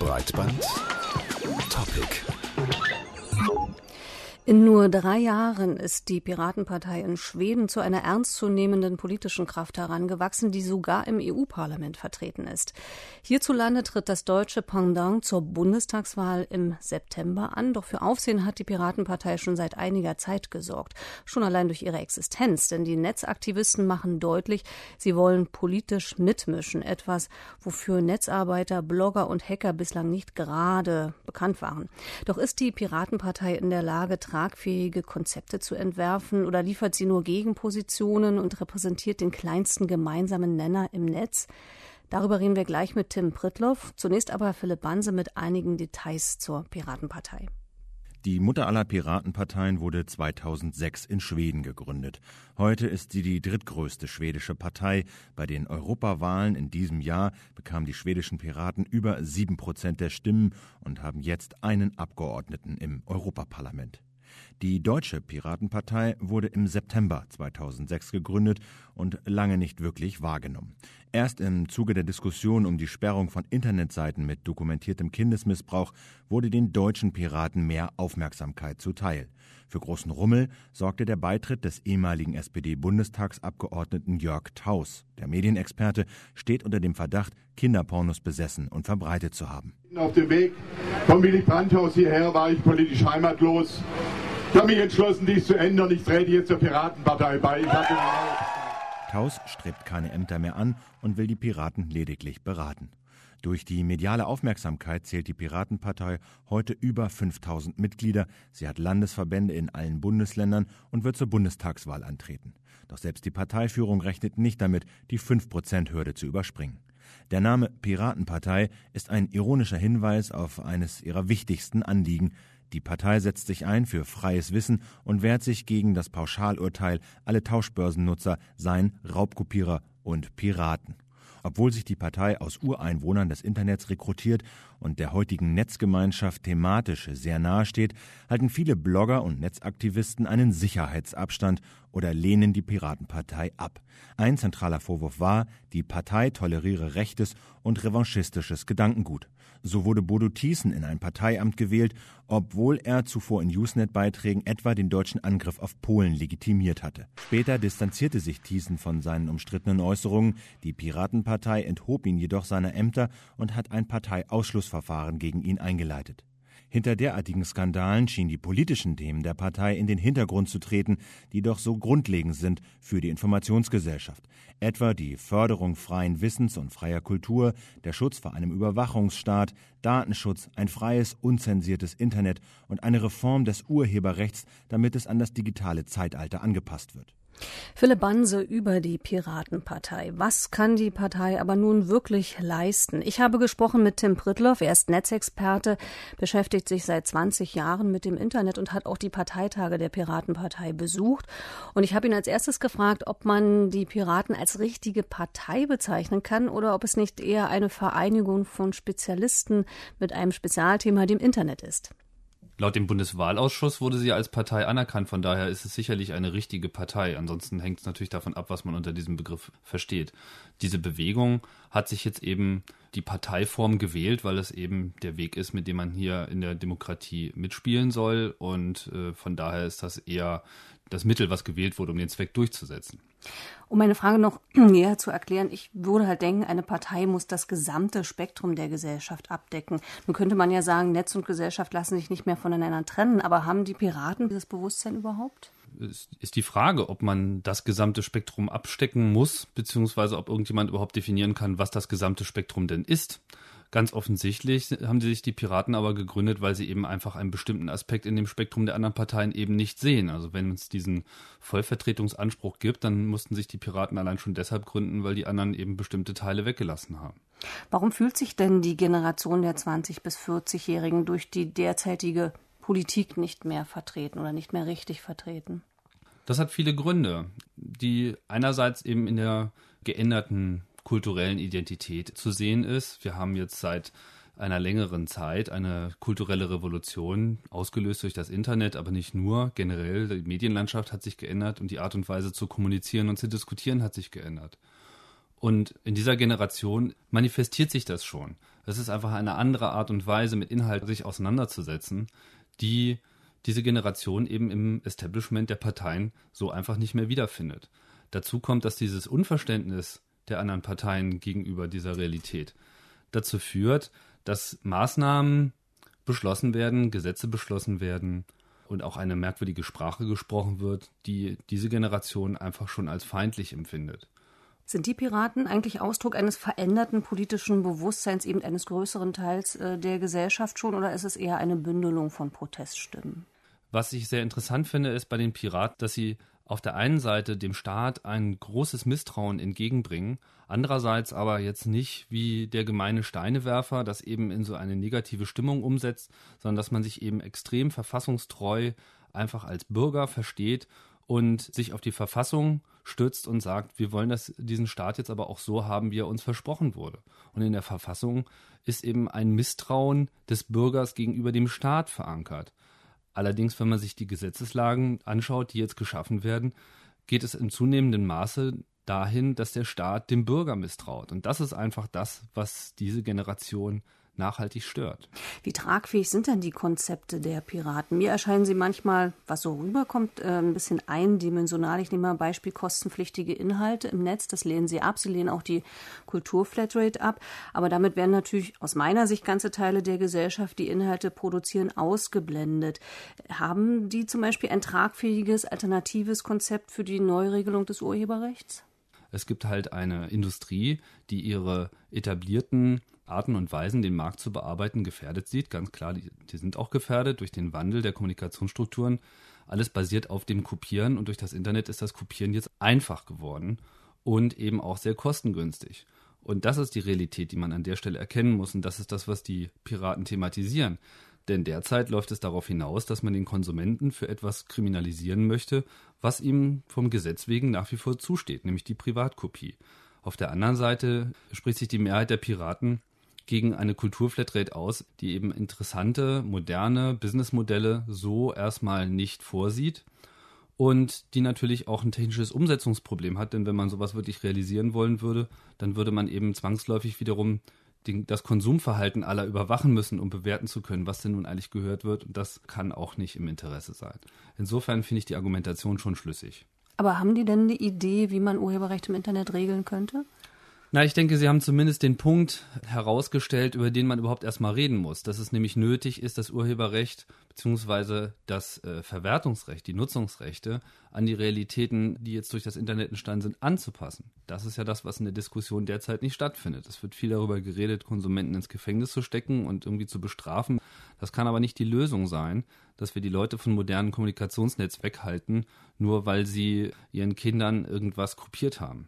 Breitband. Topic in nur drei Jahren ist die Piratenpartei in Schweden zu einer ernstzunehmenden politischen Kraft herangewachsen, die sogar im EU-Parlament vertreten ist. Hierzulande tritt das deutsche Pendant zur Bundestagswahl im September an. Doch für Aufsehen hat die Piratenpartei schon seit einiger Zeit gesorgt. Schon allein durch ihre Existenz. Denn die Netzaktivisten machen deutlich, sie wollen politisch mitmischen. Etwas, wofür Netzarbeiter, Blogger und Hacker bislang nicht gerade bekannt waren. Doch ist die Piratenpartei in der Lage, tragfähige Konzepte zu entwerfen oder liefert sie nur Gegenpositionen und repräsentiert den kleinsten gemeinsamen Nenner im Netz? Darüber reden wir gleich mit Tim Prittloff. Zunächst aber Philipp Banse mit einigen Details zur Piratenpartei. Die Mutter aller Piratenparteien wurde 2006 in Schweden gegründet. Heute ist sie die drittgrößte schwedische Partei. Bei den Europawahlen in diesem Jahr bekamen die schwedischen Piraten über sieben Prozent der Stimmen und haben jetzt einen Abgeordneten im Europaparlament. Die Deutsche Piratenpartei wurde im September 2006 gegründet und lange nicht wirklich wahrgenommen. Erst im Zuge der Diskussion um die Sperrung von Internetseiten mit dokumentiertem Kindesmissbrauch wurde den deutschen Piraten mehr Aufmerksamkeit zuteil. Für großen Rummel sorgte der Beitritt des ehemaligen SPD-Bundestagsabgeordneten Jörg Taus. Der Medienexperte steht unter dem Verdacht, Kinderpornos besessen und verbreitet zu haben. Auf dem Weg vom Willy Brandt-Haus hierher war ich politisch heimatlos. Ich habe mich entschlossen, dies zu ändern. Ich trete jetzt zur Piratenpartei bei. Taus strebt keine Ämter mehr an und will die Piraten lediglich beraten. Durch die mediale Aufmerksamkeit zählt die Piratenpartei heute über 5000 Mitglieder. Sie hat Landesverbände in allen Bundesländern und wird zur Bundestagswahl antreten. Doch selbst die Parteiführung rechnet nicht damit, die 5%-Hürde zu überspringen. Der Name Piratenpartei ist ein ironischer Hinweis auf eines ihrer wichtigsten Anliegen, die Partei setzt sich ein für freies Wissen und wehrt sich gegen das Pauschalurteil, alle Tauschbörsennutzer seien Raubkopierer und Piraten. Obwohl sich die Partei aus Ureinwohnern des Internets rekrutiert und der heutigen Netzgemeinschaft thematisch sehr nahe steht, halten viele Blogger und Netzaktivisten einen Sicherheitsabstand oder lehnen die Piratenpartei ab. Ein zentraler Vorwurf war, die Partei toleriere rechtes und revanchistisches Gedankengut. So wurde Bodo Thiessen in ein Parteiamt gewählt, obwohl er zuvor in Usenet-Beiträgen etwa den deutschen Angriff auf Polen legitimiert hatte. Später distanzierte sich Thiessen von seinen umstrittenen Äußerungen. Die Piratenpartei enthob ihn jedoch seiner Ämter und hat ein Parteiausschlussverfahren gegen ihn eingeleitet. Hinter derartigen Skandalen schienen die politischen Themen der Partei in den Hintergrund zu treten, die doch so grundlegend sind für die Informationsgesellschaft. Etwa die Förderung freien Wissens und freier Kultur, der Schutz vor einem Überwachungsstaat, Datenschutz, ein freies, unzensiertes Internet und eine Reform des Urheberrechts, damit es an das digitale Zeitalter angepasst wird. Philipp Banse über die Piratenpartei. Was kann die Partei aber nun wirklich leisten? Ich habe gesprochen mit Tim Prittloff. Er ist Netzexperte, beschäftigt sich seit 20 Jahren mit dem Internet und hat auch die Parteitage der Piratenpartei besucht. Und ich habe ihn als erstes gefragt, ob man die Piraten als richtige Partei bezeichnen kann oder ob es nicht eher eine Vereinigung von Spezialisten mit einem Spezialthema, dem Internet ist. Laut dem Bundeswahlausschuss wurde sie als Partei anerkannt, von daher ist es sicherlich eine richtige Partei. Ansonsten hängt es natürlich davon ab, was man unter diesem Begriff versteht. Diese Bewegung hat sich jetzt eben die Parteiform gewählt, weil es eben der Weg ist, mit dem man hier in der Demokratie mitspielen soll. Und äh, von daher ist das eher das Mittel, was gewählt wurde, um den Zweck durchzusetzen. Um meine Frage noch näher zu erklären, ich würde halt denken, eine Partei muss das gesamte Spektrum der Gesellschaft abdecken. Nun könnte man ja sagen, Netz und Gesellschaft lassen sich nicht mehr voneinander trennen, aber haben die Piraten dieses Bewusstsein überhaupt? Ist die Frage, ob man das gesamte Spektrum abstecken muss, beziehungsweise ob irgendjemand überhaupt definieren kann, was das gesamte Spektrum denn ist. Ganz offensichtlich haben sich die Piraten aber gegründet, weil sie eben einfach einen bestimmten Aspekt in dem Spektrum der anderen Parteien eben nicht sehen. Also wenn es diesen Vollvertretungsanspruch gibt, dann mussten sich die Piraten allein schon deshalb gründen, weil die anderen eben bestimmte Teile weggelassen haben. Warum fühlt sich denn die Generation der 20 bis 40-Jährigen durch die derzeitige Politik nicht mehr vertreten oder nicht mehr richtig vertreten? Das hat viele Gründe, die einerseits eben in der geänderten kulturellen Identität zu sehen ist. Wir haben jetzt seit einer längeren Zeit eine kulturelle Revolution, ausgelöst durch das Internet, aber nicht nur. Generell, die Medienlandschaft hat sich geändert und die Art und Weise zu kommunizieren und zu diskutieren hat sich geändert. Und in dieser Generation manifestiert sich das schon. Es ist einfach eine andere Art und Weise, mit Inhalten sich auseinanderzusetzen, die diese Generation eben im Establishment der Parteien so einfach nicht mehr wiederfindet. Dazu kommt, dass dieses Unverständnis der anderen Parteien gegenüber dieser Realität dazu führt, dass Maßnahmen beschlossen werden, Gesetze beschlossen werden und auch eine merkwürdige Sprache gesprochen wird, die diese Generation einfach schon als feindlich empfindet. Sind die Piraten eigentlich Ausdruck eines veränderten politischen Bewusstseins eben eines größeren Teils äh, der Gesellschaft schon oder ist es eher eine Bündelung von Proteststimmen? Was ich sehr interessant finde, ist bei den Piraten, dass sie auf der einen Seite dem Staat ein großes Misstrauen entgegenbringen, andererseits aber jetzt nicht wie der gemeine Steinewerfer das eben in so eine negative Stimmung umsetzt, sondern dass man sich eben extrem verfassungstreu einfach als Bürger versteht und sich auf die Verfassung stützt und sagt, wir wollen das, diesen Staat jetzt aber auch so haben, wie er uns versprochen wurde. Und in der Verfassung ist eben ein Misstrauen des Bürgers gegenüber dem Staat verankert. Allerdings, wenn man sich die Gesetzeslagen anschaut, die jetzt geschaffen werden, geht es in zunehmendem Maße dahin, dass der Staat dem Bürger misstraut. Und das ist einfach das, was diese Generation nachhaltig stört. Wie tragfähig sind denn die Konzepte der Piraten? Mir erscheinen sie manchmal, was so rüberkommt, äh, ein bisschen eindimensional. Ich nehme mal ein Beispiel kostenpflichtige Inhalte im Netz. Das lehnen sie ab. Sie lehnen auch die Kulturflatrate ab. Aber damit werden natürlich aus meiner Sicht ganze Teile der Gesellschaft, die Inhalte produzieren, ausgeblendet. Haben die zum Beispiel ein tragfähiges, alternatives Konzept für die Neuregelung des Urheberrechts? Es gibt halt eine Industrie, die ihre etablierten Arten und Weisen, den Markt zu bearbeiten, gefährdet sieht. Ganz klar, die, die sind auch gefährdet durch den Wandel der Kommunikationsstrukturen. Alles basiert auf dem Kopieren und durch das Internet ist das Kopieren jetzt einfach geworden und eben auch sehr kostengünstig. Und das ist die Realität, die man an der Stelle erkennen muss. Und das ist das, was die Piraten thematisieren. Denn derzeit läuft es darauf hinaus, dass man den Konsumenten für etwas kriminalisieren möchte, was ihm vom Gesetz wegen nach wie vor zusteht, nämlich die Privatkopie. Auf der anderen Seite spricht sich die Mehrheit der Piraten gegen eine Kulturflatrate aus, die eben interessante, moderne Businessmodelle so erstmal nicht vorsieht und die natürlich auch ein technisches Umsetzungsproblem hat, denn wenn man sowas wirklich realisieren wollen würde, dann würde man eben zwangsläufig wiederum den, das Konsumverhalten aller überwachen müssen, um bewerten zu können, was denn nun eigentlich gehört wird. Und das kann auch nicht im Interesse sein. Insofern finde ich die Argumentation schon schlüssig. Aber haben die denn eine Idee, wie man Urheberrecht im Internet regeln könnte? Na, ich denke, Sie haben zumindest den Punkt herausgestellt, über den man überhaupt erstmal reden muss, dass es nämlich nötig ist, das Urheberrecht bzw. das äh, Verwertungsrecht, die Nutzungsrechte an die Realitäten, die jetzt durch das Internet entstanden sind, anzupassen. Das ist ja das, was in der Diskussion derzeit nicht stattfindet. Es wird viel darüber geredet, Konsumenten ins Gefängnis zu stecken und irgendwie zu bestrafen. Das kann aber nicht die Lösung sein, dass wir die Leute von modernen Kommunikationsnetz weghalten, nur weil sie ihren Kindern irgendwas kopiert haben.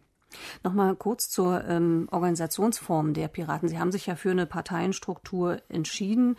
Nochmal kurz zur ähm, Organisationsform der Piraten. Sie haben sich ja für eine Parteienstruktur entschieden.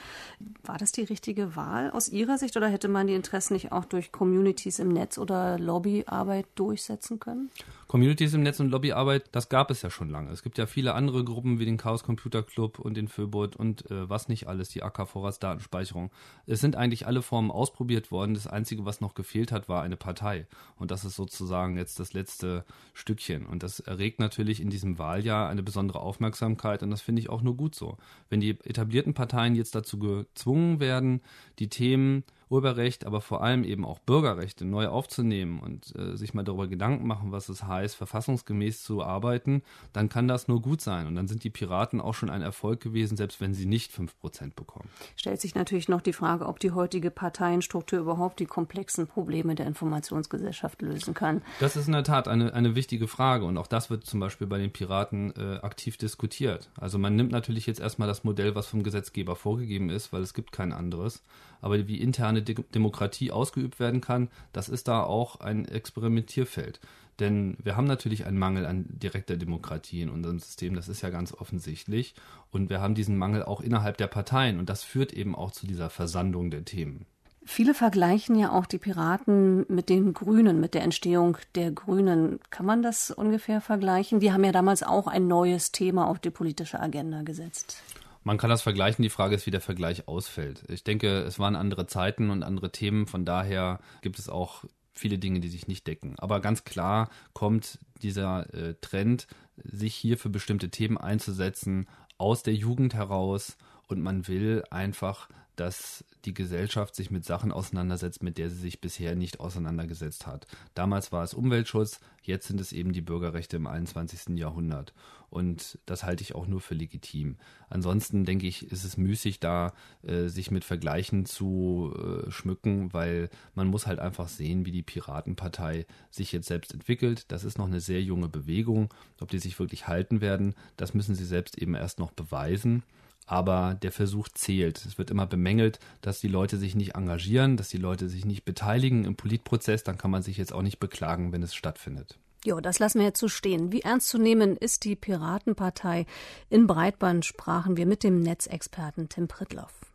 War das die richtige Wahl aus Ihrer Sicht oder hätte man die Interessen nicht auch durch Communities im Netz oder Lobbyarbeit durchsetzen können? Communities im Netz und Lobbyarbeit, das gab es ja schon lange. Es gibt ja viele andere Gruppen wie den Chaos Computer Club und den Föbot und äh, was nicht alles, die AK Vorratsdatenspeicherung. Es sind eigentlich alle Formen ausprobiert worden. Das Einzige, was noch gefehlt hat, war eine Partei. Und das ist sozusagen jetzt das letzte Stückchen. Und das erregt natürlich in diesem Wahljahr eine besondere Aufmerksamkeit und das finde ich auch nur gut so. Wenn die etablierten Parteien jetzt dazu gezwungen werden, die Themen Urheberrecht, aber vor allem eben auch Bürgerrechte neu aufzunehmen und äh, sich mal darüber Gedanken machen, was es heißt, verfassungsgemäß zu arbeiten, dann kann das nur gut sein. Und dann sind die Piraten auch schon ein Erfolg gewesen, selbst wenn sie nicht 5% bekommen. Stellt sich natürlich noch die Frage, ob die heutige Parteienstruktur überhaupt die komplexen Probleme der Informationsgesellschaft lösen kann. Das ist in der Tat eine, eine wichtige Frage. Und auch das wird zum Beispiel bei den Piraten äh, aktiv diskutiert. Also man nimmt natürlich jetzt erstmal das Modell, was vom Gesetzgeber vorgegeben ist, weil es gibt kein anderes aber wie interne De Demokratie ausgeübt werden kann, das ist da auch ein Experimentierfeld. Denn wir haben natürlich einen Mangel an direkter Demokratie in unserem System, das ist ja ganz offensichtlich. Und wir haben diesen Mangel auch innerhalb der Parteien und das führt eben auch zu dieser Versandung der Themen. Viele vergleichen ja auch die Piraten mit den Grünen, mit der Entstehung der Grünen. Kann man das ungefähr vergleichen? Die haben ja damals auch ein neues Thema auf die politische Agenda gesetzt. Man kann das vergleichen. Die Frage ist, wie der Vergleich ausfällt. Ich denke, es waren andere Zeiten und andere Themen. Von daher gibt es auch viele Dinge, die sich nicht decken. Aber ganz klar kommt dieser äh, Trend, sich hier für bestimmte Themen einzusetzen, aus der Jugend heraus und man will einfach dass die Gesellschaft sich mit Sachen auseinandersetzt, mit der sie sich bisher nicht auseinandergesetzt hat. Damals war es Umweltschutz, jetzt sind es eben die Bürgerrechte im 21. Jahrhundert. Und das halte ich auch nur für legitim. Ansonsten denke ich, ist es müßig, da äh, sich mit Vergleichen zu äh, schmücken, weil man muss halt einfach sehen, wie die Piratenpartei sich jetzt selbst entwickelt. Das ist noch eine sehr junge Bewegung. Ob die sich wirklich halten werden, das müssen sie selbst eben erst noch beweisen aber der Versuch zählt. Es wird immer bemängelt, dass die Leute sich nicht engagieren, dass die Leute sich nicht beteiligen im Politprozess. Dann kann man sich jetzt auch nicht beklagen, wenn es stattfindet. Jo, das lassen wir jetzt so stehen. Wie ernst zu nehmen ist die Piratenpartei? In Breitband sprachen wir mit dem Netzexperten Tim Prittloff.